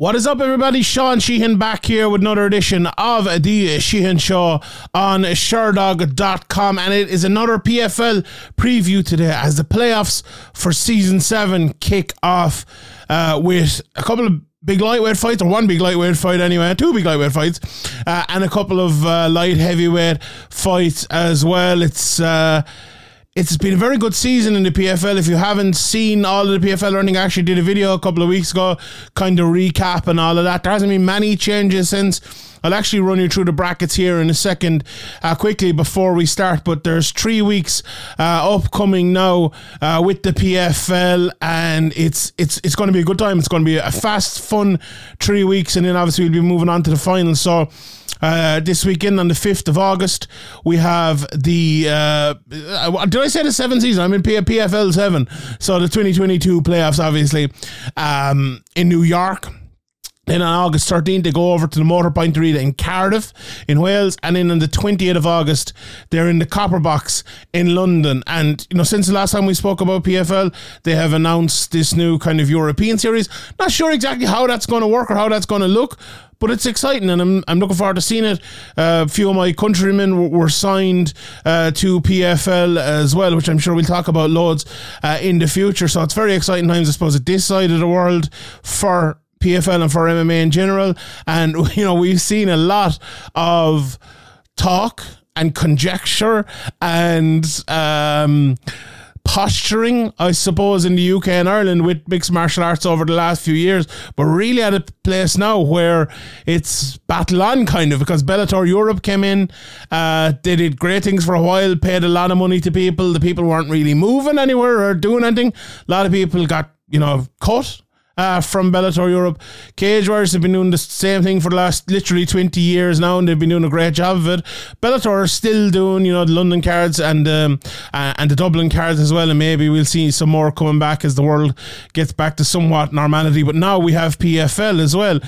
What is up, everybody? Sean Sheehan back here with another edition of the Sheehan Show on Sherdog.com, and it is another PFL preview today as the playoffs for season seven kick off uh, with a couple of big lightweight fights, or one big lightweight fight anyway, two big lightweight fights, uh, and a couple of uh, light heavyweight fights as well. It's uh, it's been a very good season in the PFL. If you haven't seen all of the PFL running, I actually did a video a couple of weeks ago, kind of recap and all of that. There hasn't been many changes since. I'll actually run you through the brackets here in a second, uh, quickly before we start. But there's three weeks uh, upcoming now uh, with the PFL, and it's it's it's going to be a good time. It's going to be a fast, fun three weeks, and then obviously we'll be moving on to the final. So. Uh, this weekend on the 5th of August, we have the. Uh, uh did I say the seventh season? I'm in P- PFL 7. So the 2022 playoffs, obviously, um, in New York. Then on August 13th, they go over to the Motorpoint Arena in Cardiff, in Wales. And then on the 20th of August, they're in the Copper Box in London. And, you know, since the last time we spoke about PFL, they have announced this new kind of European series. Not sure exactly how that's going to work or how that's going to look but it's exciting and I'm, I'm looking forward to seeing it. Uh, a few of my countrymen were, were signed uh, to PFL as well, which I'm sure we'll talk about loads uh, in the future. So it's very exciting times, I suppose, at this side of the world for PFL and for MMA in general. And, you know, we've seen a lot of talk and conjecture and um, posturing, I suppose, in the UK and Ireland with mixed martial arts over the last few years, but really at a place now where it's battle on kind of because Bellator Europe came in, uh, they did great things for a while, paid a lot of money to people. The people weren't really moving anywhere or doing anything. A lot of people got, you know, cut uh, from Bellator Europe. Cage Warriors have been doing the same thing for the last literally 20 years now, and they've been doing a great job of it. Bellator are still doing, you know, the London cards and um, uh, and the Dublin cards as well, and maybe we'll see some more coming back as the world gets back to somewhat normality. But now we have PFL as well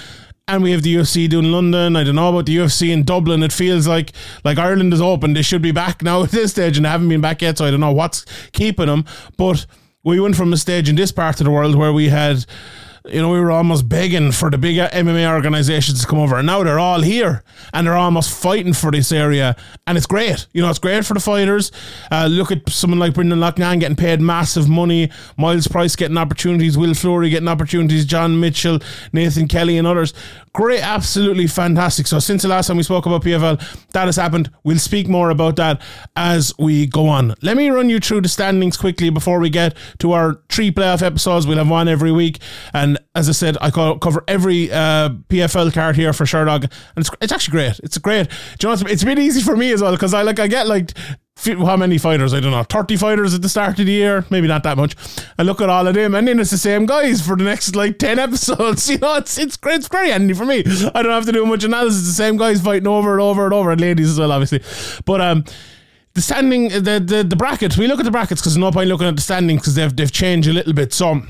and we have the UFC doing London. I don't know about the UFC in Dublin. It feels like like Ireland is open. They should be back now at this stage, and they haven't been back yet. So I don't know what's keeping them. But we went from a stage in this part of the world where we had you know, we were almost begging for the big MMA organizations to come over. And now they're all here and they're almost fighting for this area. And it's great. You know, it's great for the fighters. Uh, look at someone like Brendan Loughnane getting paid massive money, Miles Price getting opportunities, Will Fleury getting opportunities, John Mitchell, Nathan Kelly, and others. Great, absolutely fantastic. So, since the last time we spoke about PFL, that has happened. We'll speak more about that as we go on. Let me run you through the standings quickly before we get to our three playoff episodes. We'll have one every week. And and as I said, I cover every uh, PFL card here for Sherdog, and it's, it's actually great. It's great. Do you know, it's, it's really easy for me as well because I like I get like how many fighters? I don't know, 30 fighters at the start of the year, maybe not that much. I look at all of them, and then it's the same guys for the next like 10 episodes. You know, it's it's great, it's very handy for me. I don't have to do much analysis. The same guys fighting over and over and over, and ladies as well, obviously. But um, the standing, the the, the brackets. We look at the brackets because no point looking at the standings because they've they've changed a little bit. So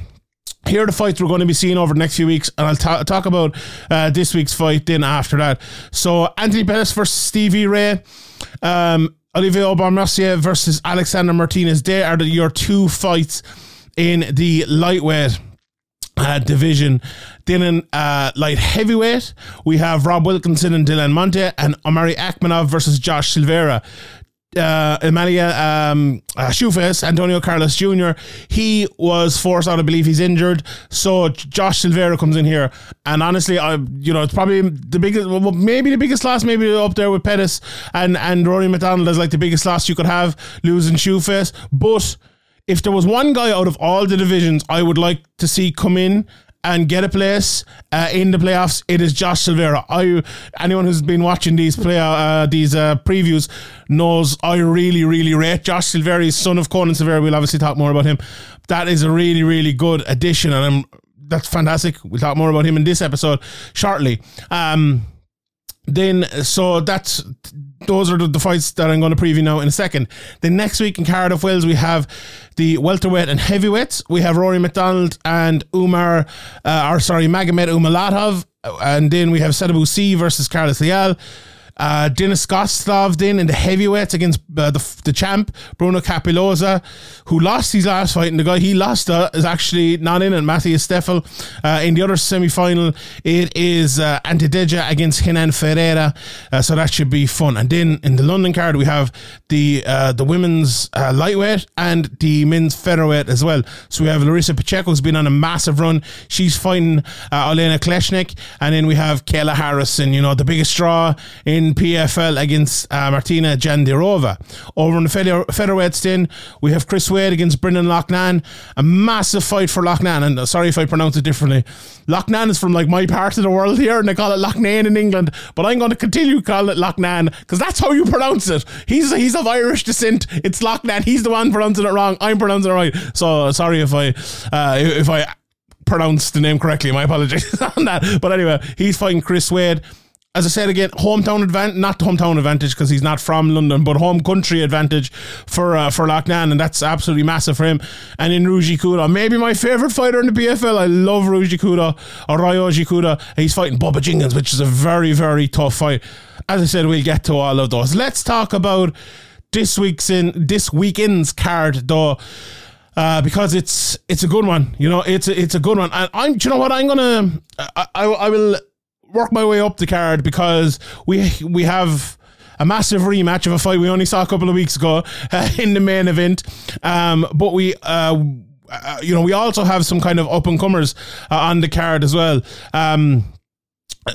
here are the fights we're going to be seeing over the next few weeks, and I'll ta- talk about uh, this week's fight then after that. So, Anthony Pettis versus Stevie Ray, um, Olivier Aubin versus Alexander Martinez. They are the, your two fights in the lightweight. Uh, division. Then in uh, light heavyweight, we have Rob Wilkinson and Delan Monte and Omari Akhmedov versus Josh Silveira uh, Emalia um, uh, Shoeface, Antonio Carlos Jr., he was forced out. I believe he's injured. So Josh Silveira comes in here, and honestly, I you know it's probably the biggest, well, maybe the biggest loss, maybe up there with Pettis and and Rory MacDonald is like the biggest loss you could have losing Shoeface. But if there was one guy out of all the divisions I would like to see come in and get a place uh, in the playoffs, it is Josh Silveira. I anyone who's been watching these play uh, these uh, previews knows I really really rate Josh Silveira, son of Conan Silveira. We'll obviously talk more about him. That is a really really good addition, and I'm that's fantastic. We'll talk more about him in this episode shortly. Um, then so that's those are the, the, fights that I'm going to preview now in a second. Then next week in Cardiff, Wales, we have the welterweight and heavyweights. We have Rory MacDonald and Umar, uh, or sorry, Magomed Umalatov, and then we have Sadibou Sy versus Carlos Leal. Uh, Dennis Goltsov then in the heavyweights against uh, the, the champ, Bruno Cappelozza, who lost his last fight. And the guy he lost uh, is actually not in it, Matheus Scheffel. Uh, in the other semi final, it is uh, Ante Delija against Renan Ferreira. Uh, so that should be fun. And then in the London card, we have the uh, the women's uh, lightweight and the men's featherweight as well. So we have Larissa Pacheco, who's been on a massive run. She's fighting Olena Kleshnik. And then we have Kayla Harrison, you know, the biggest draw in PFL against uh, Martina Jandirova. Over in the feather, featherweights, then we have Chris Wade against Brendan Loughnane. A massive fight for Loughnane. And uh, sorry if I pronounce it differently. Loughnane is from like my part of the world here, and they call it Loughnane in England. But I'm going to continue calling it Loughnane because that's how you pronounce it. He's he's of Irish descent. It's Loughnane. He's the one pronouncing it wrong. I'm pronouncing it right. So sorry if I uh, if I pronounce the name correctly. My apologies on that. But anyway, he's fighting Chris Wade as I said again, hometown advantage, not hometown advantage because he's not from London, but home country advantage for uh, for Loughnane, and that's absolutely massive for him. And in Ryoji Kudo, maybe my favourite fighter in the PFL. I love Ryoji Kudo or Kuda. He's fighting Bubba Jenkins, which is a very, very tough fight. As I said, we'll get to all of those. Let's talk about this week's in this weekend's card though. Uh, because it's it's a good one, you know. It's a, it's a good one, and I'm. You know what? I'm gonna. I, I, I will work my way up the card because we we have a massive rematch of a fight we only saw a couple of weeks ago uh, in the main event. Um, but we. Uh, uh, you know, we also have some kind of up and comers uh, on the card as well. Um,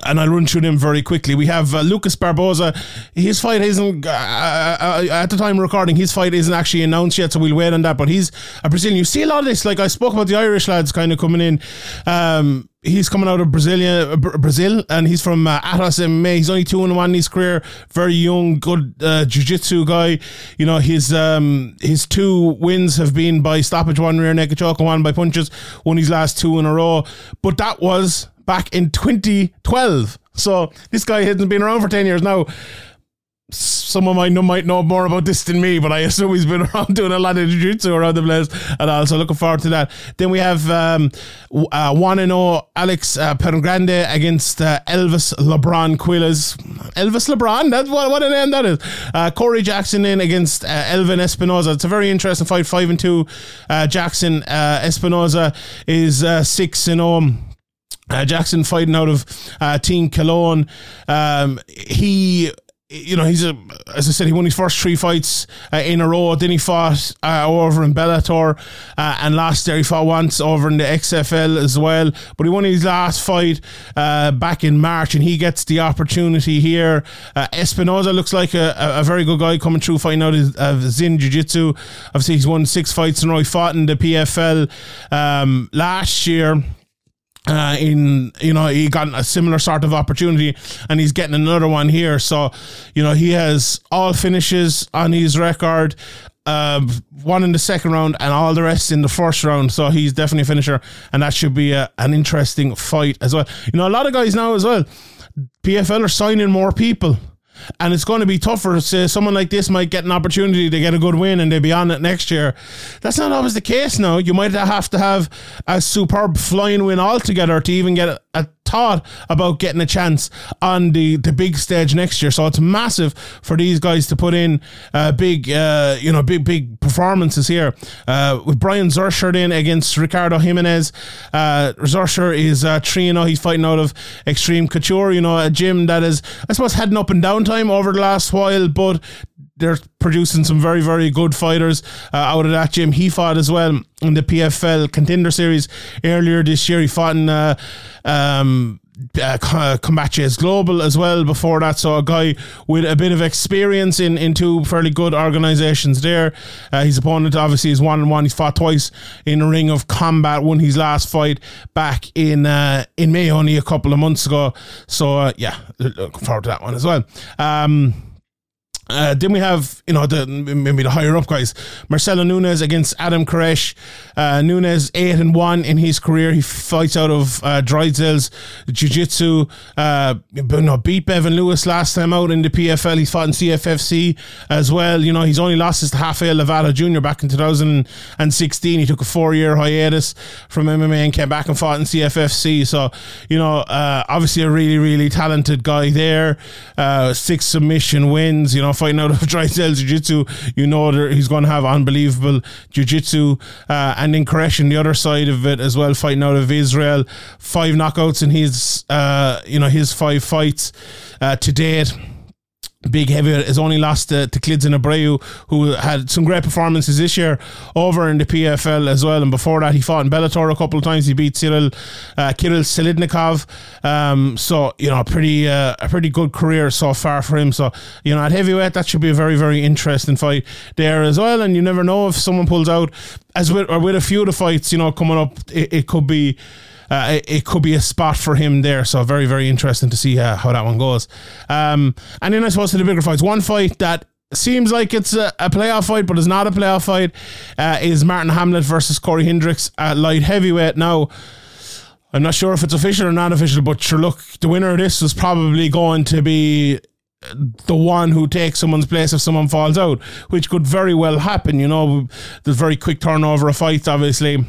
and I'll run through them very quickly. We have uh, Lucas Barbosa. His fight isn't, uh, uh, at the time recording, his fight isn't actually announced yet, so we'll wait on that. But he's a Brazilian. You see a lot of this, like I spoke about the Irish lads kind of coming in. Um, he's coming out of Brazilian, Brazil, and he's from uh, Atos MMA. He's only two and one in his career. Very young, good uh, jiu-jitsu guy. You know, his um, his two wins have been by stoppage, one rear naked choke, and one by punches. Won his last two in a row. But that was back in 2012. So this guy hasn't been around for 10 years now. Some of my know, might know more about this than me, but I assume he's been around doing a lot of jiu-jitsu around the place, and also looking forward to that. Then we have um, uh, one and zero Alex uh, against uh, Elvis LeBron Quiles. Elvis LeBron, that's what what a name that is. Uh, Corey Jackson in against uh, Elvin Espinoza. It's a very interesting fight, five and two. Uh, Jackson uh, Espinoza is uh, six and zero. Jackson fighting out of Team Cologne. Um, he you know, he's a, as I said, he won his first three fights uh, in a row. Then he fought uh, over in Bellator, uh, and last year he fought once over in the XFL as well. But he won his last fight uh, back in March, and he gets the opportunity here. Uh, Espinoza looks like a, a, very good guy coming through, fighting out of, of Zin Jiu Jitsu. Obviously, he's won six fights in a row. He fought in the PFL um, last year. Uh, in you know he got a similar sort of opportunity and he's getting another one here. So you know he has all finishes on his record uh, one in the second round and all the rest in the first round. So he's definitely a finisher and that should be a, an interesting fight as well. You know a lot of guys now as well PFL are signing more people and it's going to be tougher. Say someone like this might get an opportunity to get a good win and they'll be on it next year. That's not always the case now. You might have to have a superb flying win altogether to even get a thought about getting a chance on the, the big stage next year. So it's massive for these guys to put in uh, big, uh, you know, big, big performances here. Uh, with Brahyan Zurcher in against Ricardo Jimenez. Uh, Zurcher is uh, 3 0. He's fighting out of Extreme Couture, you know, a gym that is, I suppose, had an up and down time over the last while, but they're producing some very, very good fighters uh, out of that gym. He fought as well in the PFL Contender Series earlier this year. He fought in uh, um, uh, Global as well before that. So a guy with a bit of experience in, in two fairly good organisations there. Uh, his opponent obviously is one and one. He's fought twice in a ring of combat. Won his last fight back in uh, in May only a couple of months ago. So uh, yeah, looking forward to that one as well. Um, Uh, then we have, you know, the maybe the higher up guys. Marcelo Nunes against Adam Keresh. Uh, Nunes eight and one in his career. He fights out of uh, Drysdale's Jiu Jitsu. Uh, no, beat Bevan Lewis last time out in the PFL. He's fought in CFFC as well. You know, he's only lost his to Rafael Lovato Jr. back in 2016. He took a four year hiatus from MMA and came back and fought in CFFC. So, you know, uh, obviously a really, really talented guy there. Uh, six submission wins. You know fighting out of Drysdale Jiu Jitsu, you know that he's going to have unbelievable Jiu Jitsu. Uh, and then Keresh the other side of it as well, fighting out of Israel. Five knockouts in his, uh, you know, his five fights uh, to date. Big heavyweight has only lost to, to Klidson Abreu, who had some great performances this year over in the PFL as well. And before that, he fought in Bellator a couple of times. He beat Cyril uh, Kirill Sidelnikov. Um, so you know, pretty uh, a pretty good career so far for him. So you know, at heavyweight, that should be a very very interesting fight there as well. And you never know if someone pulls out as with or with a few of the fights, you know, coming up, it, it could be uh, it, it, could be a spot for him there. So very, very interesting to see uh, how that one goes. Um, and then I suppose to the bigger fights, one fight that seems like it's a, a playoff fight, but is not a playoff fight, uh, is Marthin Hamlet versus Cory Hendricks at light heavyweight. Now, I'm not sure if it's official or not official, but sure, look, the winner of this was probably going to be the one who takes someone's place if someone falls out, which could very well happen. You know, there's very quick turnover of fights, obviously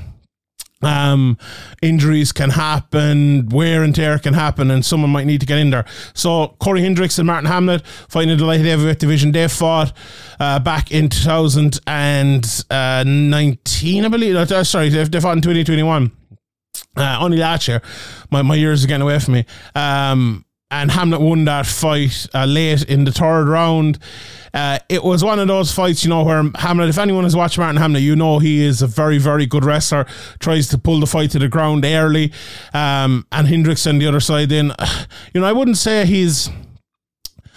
um, injuries can happen, wear and tear can happen, and someone might need to get in there. So Cory Hendricks and Marthin Hamlet fighting in the light heavyweight division. They fought uh, back in 2019, I believe. Uh, sorry, they, they fought in 2021. Uh, only last year. My, my years are getting away from me. Um, and Hamlet won that fight uh, late in the third round. Uh, it was one of those fights, you know, where Hamlet, if anyone has watched Marthin Hamlet, you know he is a very, very good wrestler, tries to pull the fight to the ground early. Um, and Hendricks on the other side, then, you know, I wouldn't say he's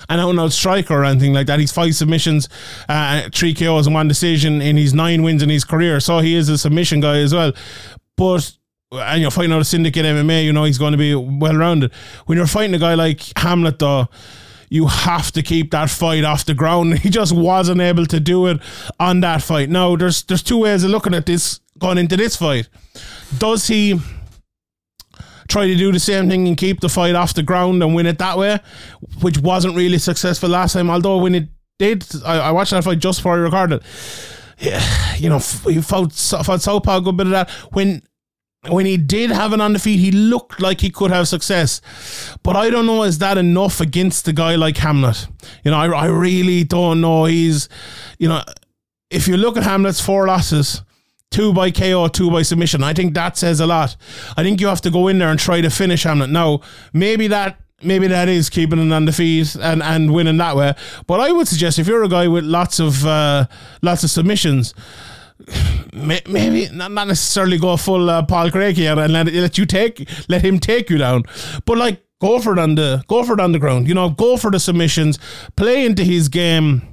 an out and striker or anything like that. He's five submissions, uh, three KOs, and one decision in his nine wins in his career. So he is a submission guy as well. But and you're fighting out a syndicate MMA, you know he's going to be well rounded. When you're fighting a guy like Hamlet, though, you have to keep that fight off the ground. He just wasn't able to do it on that fight. Now, there's there's two ways of looking at this going into this fight. Does he try to do the same thing and keep the fight off the ground and win it that way, which wasn't really successful last time. Although when it did, I, I watched that fight just before I recorded. Yeah, you know, he fought, fought Southpaw a good bit of that. When when he did have an feet, he looked like he could have success. But I don't know, is that enough against a guy like Hamlet? You know, I, I really don't know. He's, you know, if you look at Hamlet's four losses, two by KO, two by submission, I think that says a lot. I think you have to go in there and try to finish Hamlet. Now, maybe that maybe that is keeping the feet and, and winning that way. But I would suggest if you're a guy with lots of uh, lots of submissions, maybe not, not necessarily go full uh, Paul Craig here and let, let you take let him take you down, but like go for it on the go for it on the ground. You know, go for the submissions, play into his game.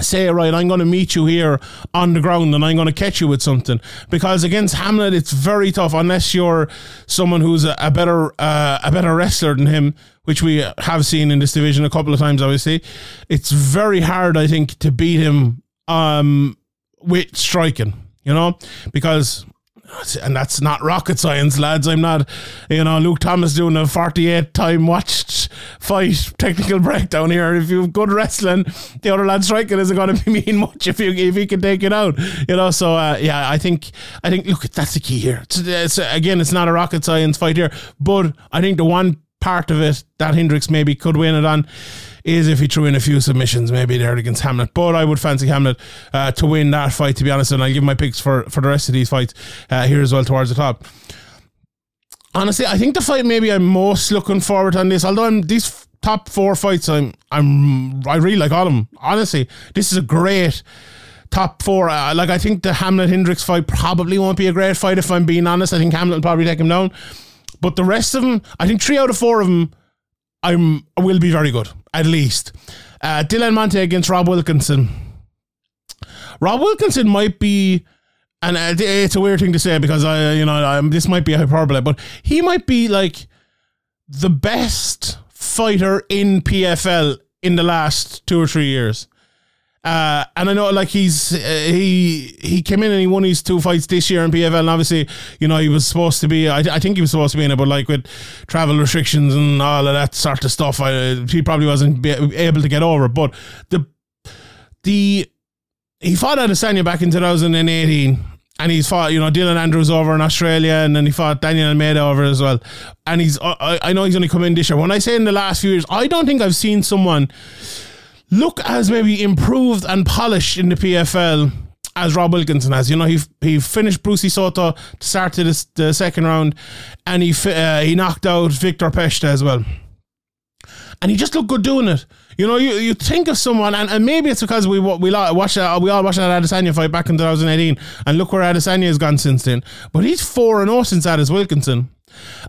Say right, I'm going to meet you here on the ground, and I'm going to catch you with something. Because against Hamlet, it's very tough unless you're someone who's a, a better uh, a better wrestler than him, which we have seen in this division a couple of times. Obviously, it's very hard, I think, to beat him um, with striking, you know, because and that's not rocket science, lads. I'm not, you know, Luke Thomas doing a 48 time watched fight technical breakdown here. If you've good wrestling, the other lad striking isn't going to mean much if you if he can take it out, you know. So uh, yeah, I think I think look, that's the key here. It's, it's, again, it's not a rocket science fight here, but I think the one part of it that Hendricks maybe could win it on is if he threw in a few submissions, maybe there against Hamlet. But I would fancy Hamlet uh, to win that fight, to be honest. And I'll give my picks for, for the rest of these fights uh, here as well towards the top. Honestly, I think the fight maybe I'm most looking forward on this, although I'm these top four fights, I'm I'm I really like all of them. Honestly, this is a great top four. Uh, like I think the Hamlet Hendricks fight probably won't be a great fight if I'm being honest. I think Hamlet will probably take him down. But the rest of them, I think three out of four of them, I'm will be very good at least. Uh, Delan Monte against Rob Wilkinson. Rob Wilkinson might be, and it's a weird thing to say because I, you know, I'm, this might be a hyperbole, but he might be like the best fighter in PFL in the last two or three years. Uh, and I know, like he's uh, he he came in and he won his two fights this year in PFL, and obviously, you know, he was supposed to be. I, I think he was supposed to be in it, but like with travel restrictions and all of that sort of stuff, I, he probably wasn't able to get over. But the the he fought Adesanya back in 2018 and he's fought, you know, Dylan Andrews over in Australia, and then he fought Daniel Almeida over as well. And he's, I, I know he's only come in this year. When I say in the last few years, I don't think I've seen someone look as maybe improved and polished in the PFL as Rob Wilkinson has. You know, he he finished Brucey Soto to start to this, the second round, and he uh, he knocked out Victor Pesta as well. And he just looked good doing it. You know, you, you think of someone, and, and maybe it's because we we watched that, we all watched that Adesanya fight back in 2018, and look where Adesanya has gone since then. But he's four and zero since that is Wilkinson,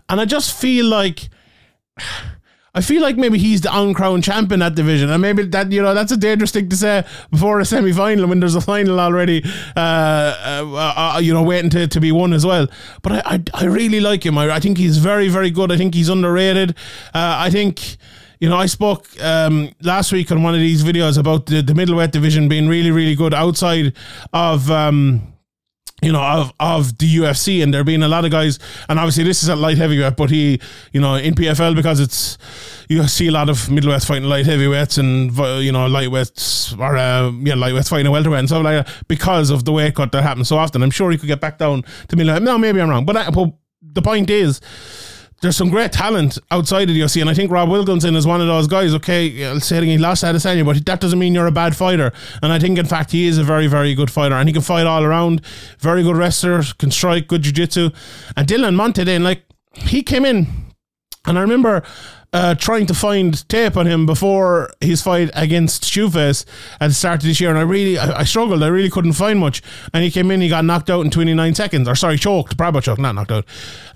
and I just feel like I feel like maybe he's the uncrowned champion that division, and maybe that you know that's a dangerous thing to say before a semi final when there's a final already, uh, uh, uh, you know, waiting to, to be won as well. But I, I, I really like him. I, I think he's very very good. I think he's underrated. Uh, I think. You know, I spoke um, last week on one of these videos about the, the middleweight division being really, really good outside of um, you know, of, of the UFC, and there being a lot of guys, and obviously this is a light heavyweight, but he, you know, in PFL because it's you see a lot of middleweights fighting light heavyweights and you know lightweights or uh, yeah lightweights fighting a welterweight and stuff like that because of the weight cut that happens so often. I'm sure he could get back down to middleweight. No, maybe I'm wrong, but, I, but the point is there's some great talent outside of the UFC, and I think Rob Wilkinson is one of those guys. Okay, I'll say he lost Adesanya, but that doesn't mean you're a bad fighter. And I think, in fact, he is a very, very good fighter, and he can fight all around. Very good wrestler, can strike, good jiu-jitsu. And Delan Monte, then, like he came in, and I remember. Uh, trying to find tape on him before his fight against Shoeface at the start of this year, and I really, I, I, struggled. I really couldn't find much. And he came in, he got knocked out in 29 seconds, or sorry, choked, probably choked, not knocked out,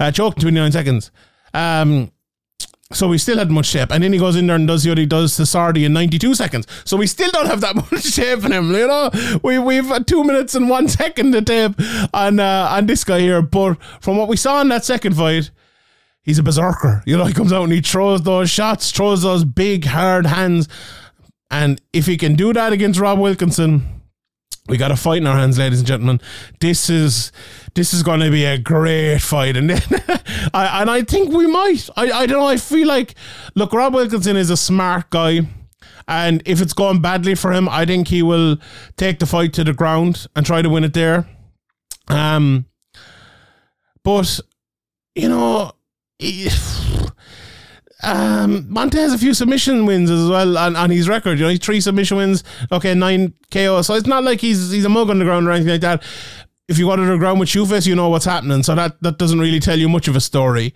uh, choked in 29 seconds. Um, so we still had much tape. And then he goes in there and does what he does to Sordi in 92 seconds. So we still don't have that much tape in him, you know? We, we've two minutes and one second to tape on, uh, on this guy here. But from what we saw in that second fight, he's a berserker. You know, he comes out and he throws those shots, throws those big, hard hands. And if he can do that against Rob Wilkinson, we got a fight in our hands, ladies and gentlemen. This is this is going to be a great fight, and then I and I think we might. I I don't know. I feel like look, Rob Wilkinson is a smart guy. And if it's going badly for him, I think he will take the fight to the ground and try to win it there. Um, but you know, um, Monte has a few submission wins as well on, on his record. You know, he's three submission wins. Okay, nine KO. So it's not like he's he's a mug on the ground or anything like that if you go to the ground with Shoeface, you know what's happening. So that, that doesn't really tell you much of a story.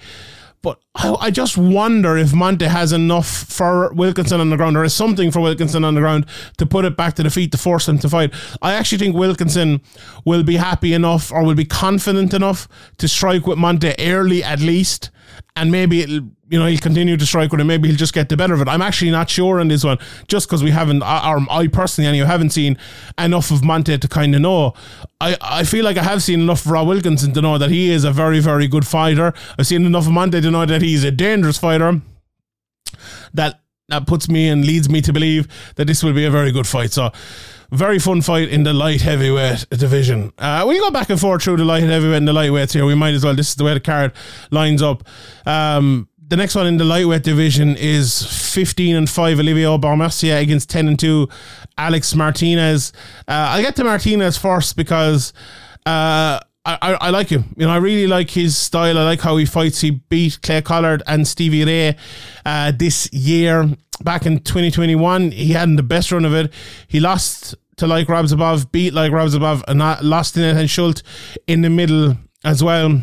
But I, I, just wonder if Monte has enough for Wilkinson on the ground, or is something for Wilkinson on the ground to put it back to the feet to force him to fight. I actually think Wilkinson will be happy enough, or will be confident enough to strike with Monte early at least, and maybe it'll you know, he'll continue to strike with it. Maybe he'll just get the better of it. I'm actually not sure on this one, just because we haven't, or I personally, and you haven't seen enough of Monte to kind of know. I, I feel like I have seen enough of Rob Wilkinson to know that he is a very, very good fighter. I've seen enough of Monte to know that he's a dangerous fighter. That that puts me and leads me to believe that this will be a very good fight. So, very fun fight in the light heavyweight division. Uh, we go back and forth through the light heavyweight and the lightweights here. We might as well. This is the way the card lines up. Um, the next one in the lightweight division is 15 and 5 Olivier Aubin-Mercier against 10 and 2 Alex Martinez. Uh, I'll get to Martinez first because uh, I, I, like him. You know, I really like his style. I like how he fights. He beat Clay Collard and Stevie Ray uh, this year. Back in 2021, he had the best run of it. He lost to like Rabzhabov, beat like Rabzhabov, and lost to Nathan Schulte in the middle as well.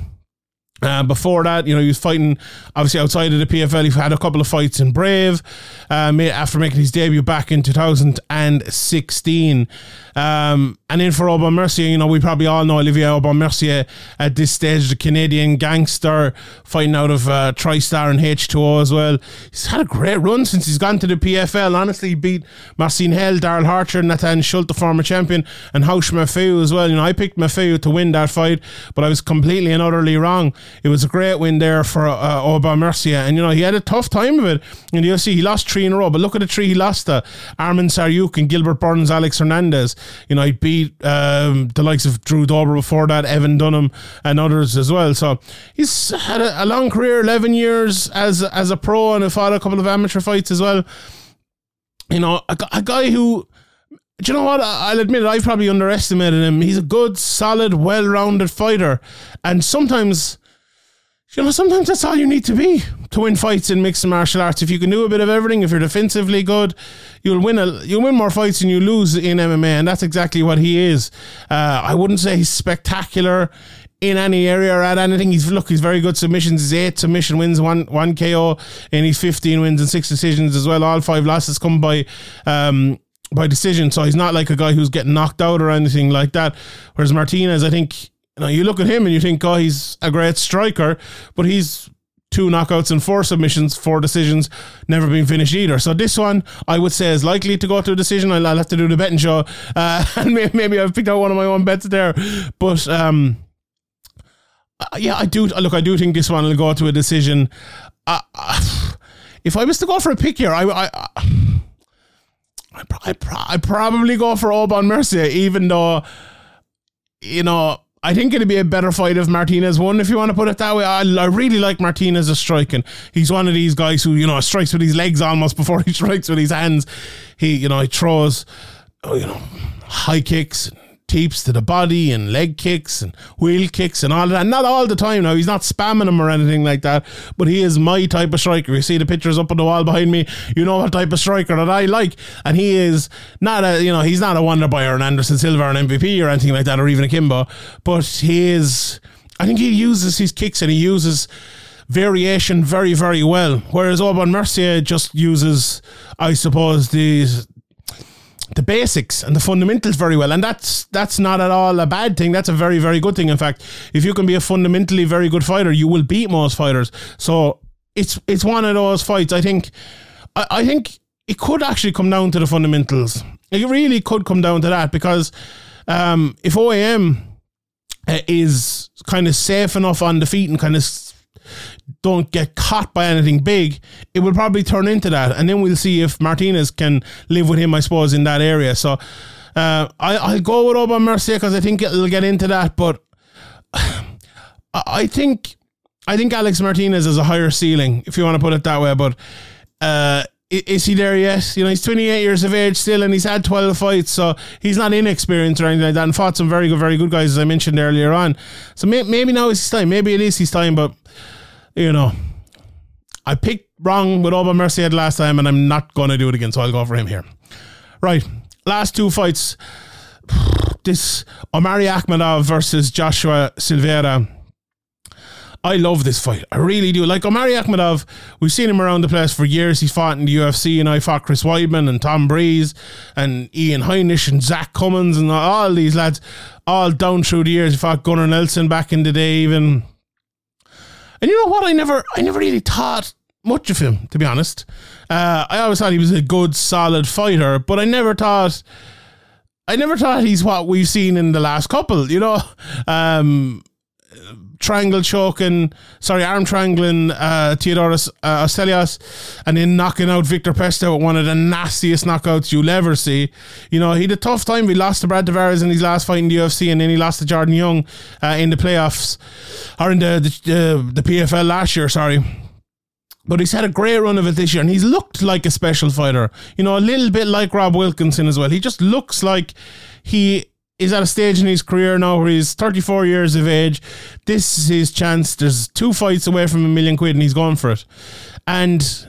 Uh, before that, you know, he was fighting obviously outside of the PFL. He had a couple of fights in Brave uh, after making his debut back in 2016. Um, and then for Aubin-Mercier, you know, we probably all know Olivier Aubin-Mercier at this stage, the Canadian gangster fighting out of uh, TriStar and H2O as well. He's had a great run since he's gone to the PFL. Honestly, he beat Marcin Held, Darrell Horcher, Nathan Schulte, the former champion, and Raush Manfio as well. You know, I picked Manfio to win that fight, but I was completely and utterly wrong. it was a great win there for uh, Aubin Mercier. And, you know, he had a tough time of it in the UFC. He lost three in a row, but look at the three he lost to Arman Tsarukyan and Gilbert Burns, Alex Hernandez. You know, he beat um, the likes of Drew Dober before that, Evan Dunham, and others as well. So he's had a, a long career, 11 years as, as a pro, and he fought a couple of amateur fights as well. You know, a, a guy who do you know what? I'll admit it, I probably underestimated him. He's a good, solid, well rounded fighter. And sometimes, you know, sometimes that's all you need to be to win fights in mixed martial arts. If you can do a bit of everything, if you're defensively good, you'll win a you'll win more fights than you lose in MMA, and that's exactly what he is. Uh, I wouldn't say he's spectacular in any area or at anything. He's look, he's very good submissions. He's eight submission wins, one one KO, and he's fifteen wins and six decisions as well. All five losses come by um, by decision. So he's not like a guy who's getting knocked out or anything like that. Whereas Martinez, I think, you you look at him and you think, oh, he's a great striker, but he's two knockouts and four submissions, four decisions, never been finished either. So this one, I would say, is likely to go to a decision. I'll, I'll have to do the betting show, uh, and maybe I've picked out one of my own bets there. But um, uh, yeah, I do look. I do think this one will go to a decision. Uh, uh, if I was to go for a pick here, I, I, I, I, I probably go for Aubin Mercier, even though, you know, I think it'd be a better fight if Martinez won, if you want to put it that way. I, I really like Martinez as striking. He's one of these guys who, you know, strikes with his legs almost before he strikes with his hands. He, you know, he throws, oh, you know, high kicks, teeps to the body and leg kicks and wheel kicks and all that. Not all the time now. He's not spamming them or anything like that. But he is my type of striker. You see the pictures up on the wall behind me. You know what type of striker that I like. And he is not a you know he's not a wonder boy or an Anderson Silva or an MVP or anything like that or even a Kimbo. But he is. I think he uses his kicks and he uses variation very, very well. Whereas Aubin Mercier just uses, I suppose, these the basics and the fundamentals very well, and that's that's not at all a bad thing. That's a very very good thing. In fact, if you can be a fundamentally very good fighter, you will beat most fighters. So it's it's one of those fights. I think I, I think it could actually come down to the fundamentals. It really could come down to that because um, if OAM uh, is kind of safe enough on the feet and kind of don't get caught by anything big, it will probably turn into that. And then we'll see if Martinez can live with him, I suppose, in that area. So uh, I, I'll go with Aubin Mercier because I think it'll get into that. But I think I think Alex Martinez has a higher ceiling, if you want to put it that way. But uh, is he there yet? You know, he's 28 years of age still, and he's had 12 fights, so he's not inexperienced or anything like that, and fought some very good, very good guys, as I mentioned earlier on. So may, maybe now is his time. Maybe it is his time, but you know, I picked wrong with Aubin Mercier last time, and I'm not going to do it again, so I'll go for him here. Right, last two fights. This Omari Akhmedov versus Joshua Silveira. I love this fight. I really do. Like Omari Akhmedov, we've seen him around the place for years. He's fought in the UFC, and I fought Chris Weidman and Tom Breeze and Ian Heinisch and Zach Cummins and all these lads, all down through the years. He fought Gunnar Nelson back in the day, even and you know what? I never, I never really thought much of him, to be honest. Uh, I always thought he was a good, solid fighter, but I never thought, I never thought he's what we've seen in the last couple. You know, um, triangle choking, sorry, arm triangling uh, Theodoros uh, Ostelios, and then knocking out Victor Pesta with one of the nastiest knockouts you'll ever see. You know, he had a tough time. He lost to Brad Tavares in his last fight in the UFC, and then he lost to Jordan Young uh, in the playoffs, or in the, the, the PFL last year, sorry. But he's had a great run of it this year, and he's looked like a special fighter. You know, a little bit like Rob Wilkinson as well. He just looks like he is at a stage in his career now where he's 34 years of age. This is his chance. There's two fights away from a million quid and he's going for it. And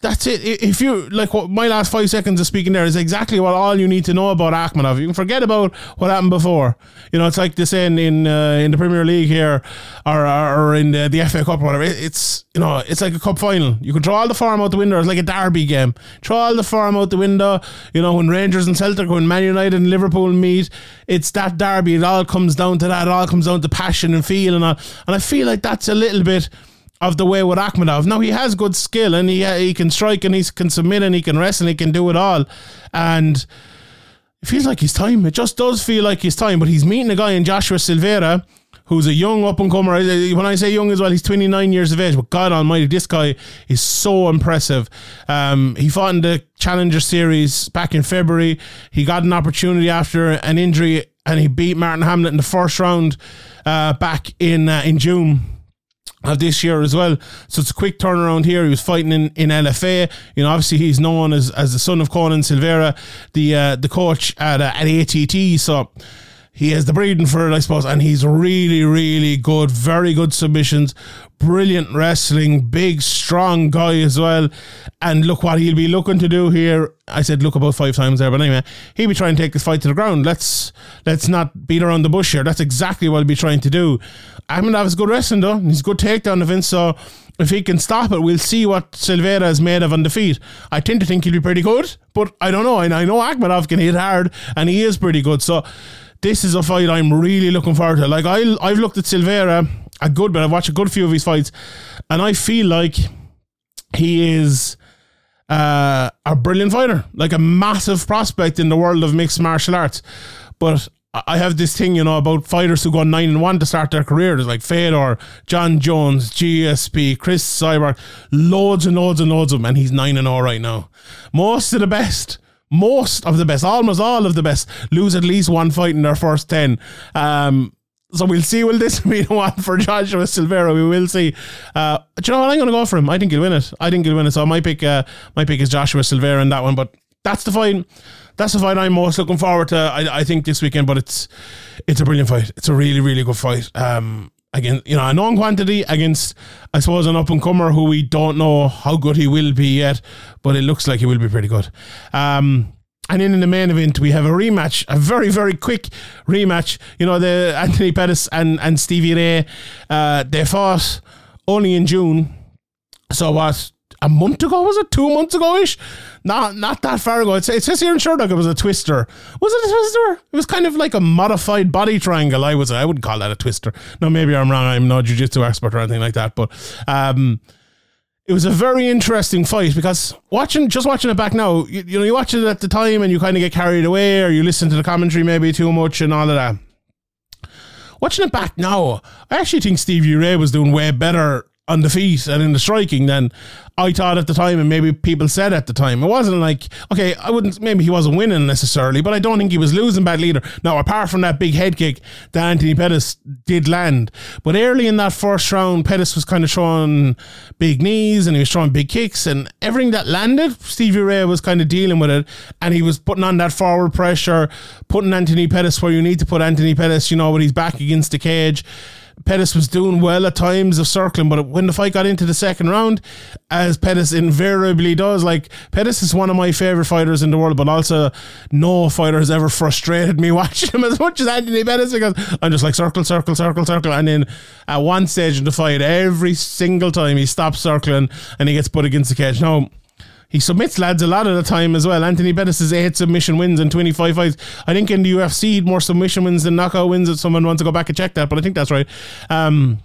that's it. If you like, what my last five seconds of speaking there is exactly what all you need to know about Akhmedov. You can forget about what happened before. You know, it's like the saying in uh, in the Premier League here, or or in the, the FA Cup or whatever. It's you know, it's like a cup final. You can throw all the form out the window. It's like a derby game. Throw all the form out the window. You know, when Rangers and Celtic, when Man United and Liverpool meet, it's that derby. It all comes down to that. It all comes down to passion and feel and all. And I feel like that's a little bit of the way with Akhmedov. Now he has good skill and he he can strike and he can submit and he can wrestle and he can do it all. And it feels like his time. It just does feel like his time. But he's meeting a guy in Joshua Silveira who's a young up and comer. When I say young as well, he's 29 years of age. But God Almighty, this guy is so impressive. Um, he fought in the Challenger Series back in February. He got an opportunity after an injury, and he beat Marthin Hamlet in the first round uh, back in uh, in June of this year as well. So it's a quick turnaround here. He was fighting in, in LFA. You know, obviously he's known as, as the son of Conan Silveira, the uh, the coach at uh, at ATT. So he has the breeding for it, I suppose, and he's really, really good. Very good submissions, brilliant wrestling, big, strong guy as well. And look what he'll be looking to do here. I said look about five times there, but anyway, he'll be trying to take this fight to the ground. Let's let's not beat around the bush here. That's exactly what he'll be trying to do. Akhmedov is good wrestling though. He's a good takedown defense, so if he can stop it, we'll see what Silveira is made of on the feet. I tend to think he'll be pretty good, but I don't know. And I know Akhmedov can hit hard, and he is pretty good. So this is a fight I'm really looking forward to. Like I, I've looked at Silveira a good bit. I've watched a good few of his fights, and I feel like he is uh, a brilliant fighter, like a massive prospect in the world of mixed martial arts. But I have this thing, you know, about fighters who go nine and one to start their career. There's like Fedor, Jon Jones, GSP, Cris Cyborg, loads and loads and loads of them, and he's nine and zero right now. Most of the best most of the best, almost all of the best, lose at least one fight in their first 10. Um, so we'll see. Will this be the one for Joshua Silveira? We will see. Uh, do you know what? I'm going to go for him. I think he'll win it. I think he'll win it. So my pick, uh, my pick is Joshua Silveira in that one. But that's the fight. That's the fight I'm most looking forward to. I, I think this weekend. But it's it's a brilliant fight. It's a really really good fight. Um, against you know a known quantity against I suppose an up and comer who we don't know how good he will be yet, but it looks like he will be pretty good. Um, and then in the main event, we have a rematch, a very, very quick rematch. You know, the Anthony Pettis and, and Stevie Ray, uh, they fought only in June. So what? A month ago was it? Two months ago ish? Not not that far ago. It, it says here in Sherdog it was a twister. Was it a twister? It was kind of like a modified body triangle. I was I wouldn't call that a twister. No, maybe I'm wrong. I'm no jiu-jitsu expert or anything like that. But um, it was a very interesting fight because watching just watching it back now, you, you know, you watch it at the time and you kind of get carried away or you listen to the commentary maybe too much and all of that. Watching it back now, I actually think Stevie Ray was doing way better on the feet and in the striking than I thought at the time, and maybe people said at the time. It wasn't like, okay, I wouldn't, maybe he wasn't winning necessarily, but I don't think he was losing bad leader. Now, apart from that big head kick that Anthony Pettis did land, but early in that first round, Pettis was kind of throwing big knees and he was throwing big kicks, and everything that landed, Stevie Ray was kind of dealing with it, and he was putting on that forward pressure, putting Anthony Pettis where you need to put Anthony Pettis, you know, when he's back against the cage. Pettis was doing well at times of circling, but when the fight got into the second round, as Pettis invariably does, like Pettis is one of my favorite fighters in the world, but also no fighter has ever frustrated me watching him as much as Anthony Pettis because I'm just like circle, circle, circle, circle, and then at one stage in the fight, every single time he stops circling and he gets put against the cage. Now he submits lads a lot of the time as well. Anthony Pettis has eight submission wins and 25 fights. I think in the UFC, he'd more submission wins than knockout wins. If someone wants to go back and check that, but I think that's right. Um,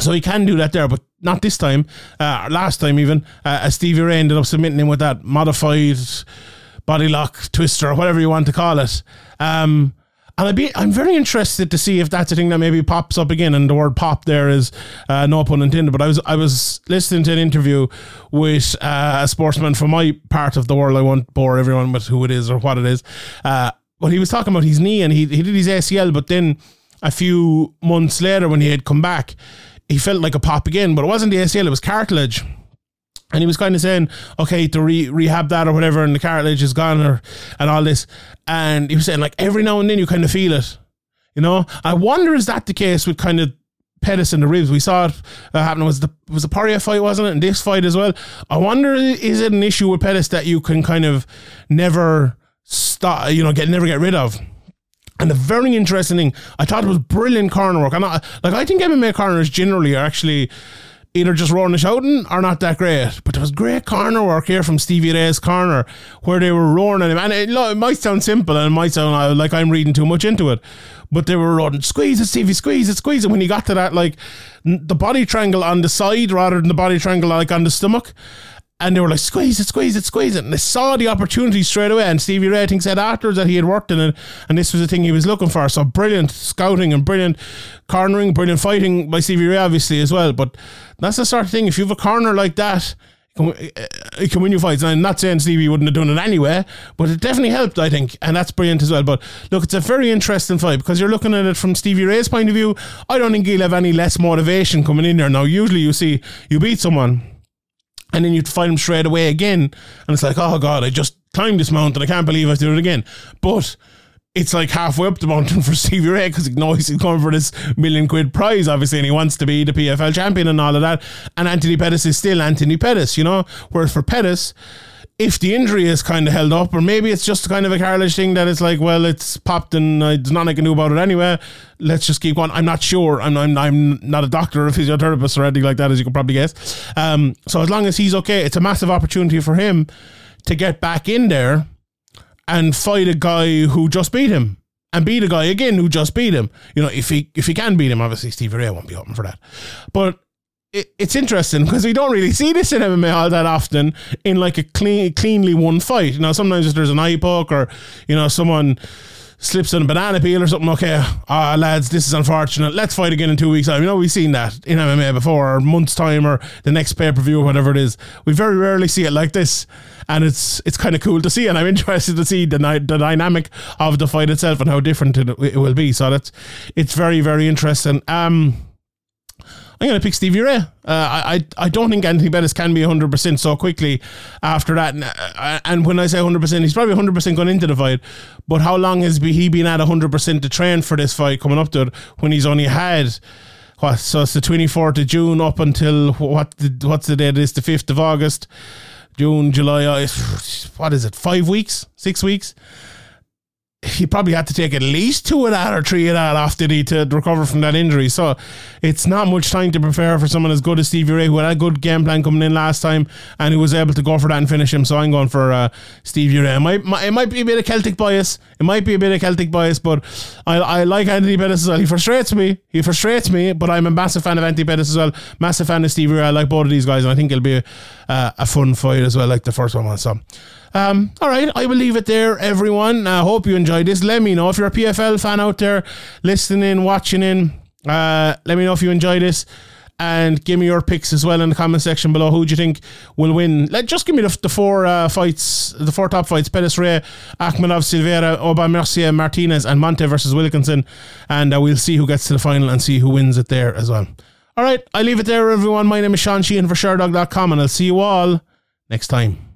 so he can do that there, but not this time. Uh, last time, even, uh, as Stevie Ray ended up submitting him with that modified body lock twister, or whatever you want to call it. Um, and I'd be, I'm very interested to see if that's a thing that maybe pops up again. And the word "pop" there is uh, no pun intended. But I was I was listening to an interview with uh, a sportsman from my part of the world. I won't bore everyone with who it is or what it is. Uh, but he was talking about his knee and he he did his ACL, but then a few months later when he had come back, he felt like a pop again. But it wasn't the ACL; it was cartilage. And he was kind of saying, okay, to re- rehab that or whatever, and the cartilage is gone or and all this. And he was saying, like, every now and then you kind of feel it. You know? I wonder is that the case with kind of Pettis and the ribs? We saw it uh, happen. Was the was the Poirier fight, wasn't it? And this fight as well. I wonder is it an issue with Pettis that you can kind of never stop, you know, get never get rid of? And the very interesting thing, I thought it was brilliant corner work. And I, like I think MMA corners generally are actually either just roaring and shouting or not that great. But there was great corner work here from Stevie Ray's corner where they were roaring at him. And it, it might sound simple and it might sound like I'm reading too much into it. But they were roaring, squeeze it, Stevie, squeeze it, squeeze it. When he got to that, like the body triangle on the side rather than the body triangle like on the stomach. And they were like, squeeze it, squeeze it, squeeze it. And they saw the opportunity straight away. And Stevie Ray, I think, said afterwards that he had worked in it and this was the thing he was looking for. So brilliant scouting and brilliant cornering, brilliant fighting by Stevie Ray, obviously, as well. But that's the sort of thing. If you have a corner like that, it can uh, win you fights. And I'm not saying Stevie wouldn't have done it anyway, but it definitely helped, I think. And that's brilliant as well. But look, it's a very interesting fight because you're looking at it from Stevie Ray's point of view. I don't think he'll have any less motivation coming in there. Now, usually you see, you beat someone and then you'd find them straight away again, and it's like, oh god, I just climbed this mountain, I can't believe I did it again. But it's like halfway up the mountain for Stevie Ray because he knows he's coming for this million quid prize, obviously, and he wants to be the PFL champion and all of that. And Anthony Pettis is still Anthony Pettis, you know. Whereas for Pettis, if the injury is kind of held up, or maybe it's just kind of a careless thing that it's like, well, it's popped and uh, there's nothing I can do about it anyway. Let's just keep going. I'm not sure. I'm, I'm, I'm not a doctor or a physiotherapist or anything like that, as you can probably guess. Um, so as long as he's okay, it's a massive opportunity for him to get back in there and fight a guy who just beat him and beat a guy again who just beat him. You know, if he if he can beat him, obviously Stevie Ray won't be open for that. But it, it's interesting because we don't really see this in MMA all that often in like a clean, cleanly won fight. You know, sometimes if there's an eye poke or you know someone slips on a banana peel or something. Okay, ah, lads, this is unfortunate. Let's fight again in two weeks' time. You know, we've seen that in MMA before, or months' time, or the next pay per view, or whatever it is. We very rarely see it like this, and it's it's kind of cool to see. And I'm interested to see the the dynamic of the fight itself and how different it, it will be. So that's it's very very interesting. Um I'm going to pick Stevie Ray. Uh, I, I don't think Anthony Pettis can be 100% so quickly after that. And, uh, and when I say 100%, he's probably 100% gone into the fight. But how long has he been at 100% to train for this fight coming up to it when he's only had what? So it's the 24th of June up until what? What's the date? It's the 5th of August. June, July, uh, what is it? Five weeks? Six weeks? He probably had to take at least two of that or three of that off did he to recover from that injury. So it's not much time to prepare for someone as good as Stevie Ray, who had a good game plan coming in last time and who was able to go for that and finish him. So I'm going for uh, Stevie Ray. It might, it might be a bit of Celtic bias. It might be a bit of Celtic bias, but I, I like Anthony Pettis as well. He frustrates me. He frustrates me, but I'm a massive fan of Anthony Pettis as well. Massive fan of Stevie Ray. I like both of these guys, and I think it'll be a, uh, a fun fight as well, like the first one was. So. Um, all right, I will leave it there, everyone. I hope you enjoyed this. Let me know if you're a PFL fan out there, listening, watching in. Uh, let me know if you enjoyed this and give me your picks as well in the comment section below. Who do you think will win? Let just give me the, the four uh, fights, the four top fights: Pettis Ray, Akhmedov, Silveira, Aubin-Mercier, Martinez, and Monte versus Wilkinson, and uh, we'll see who gets to the final and see who wins it there as well. All right, I leave it there, everyone. My name is Sean Sheehan for Sherdog.com, and I'll see you all next time.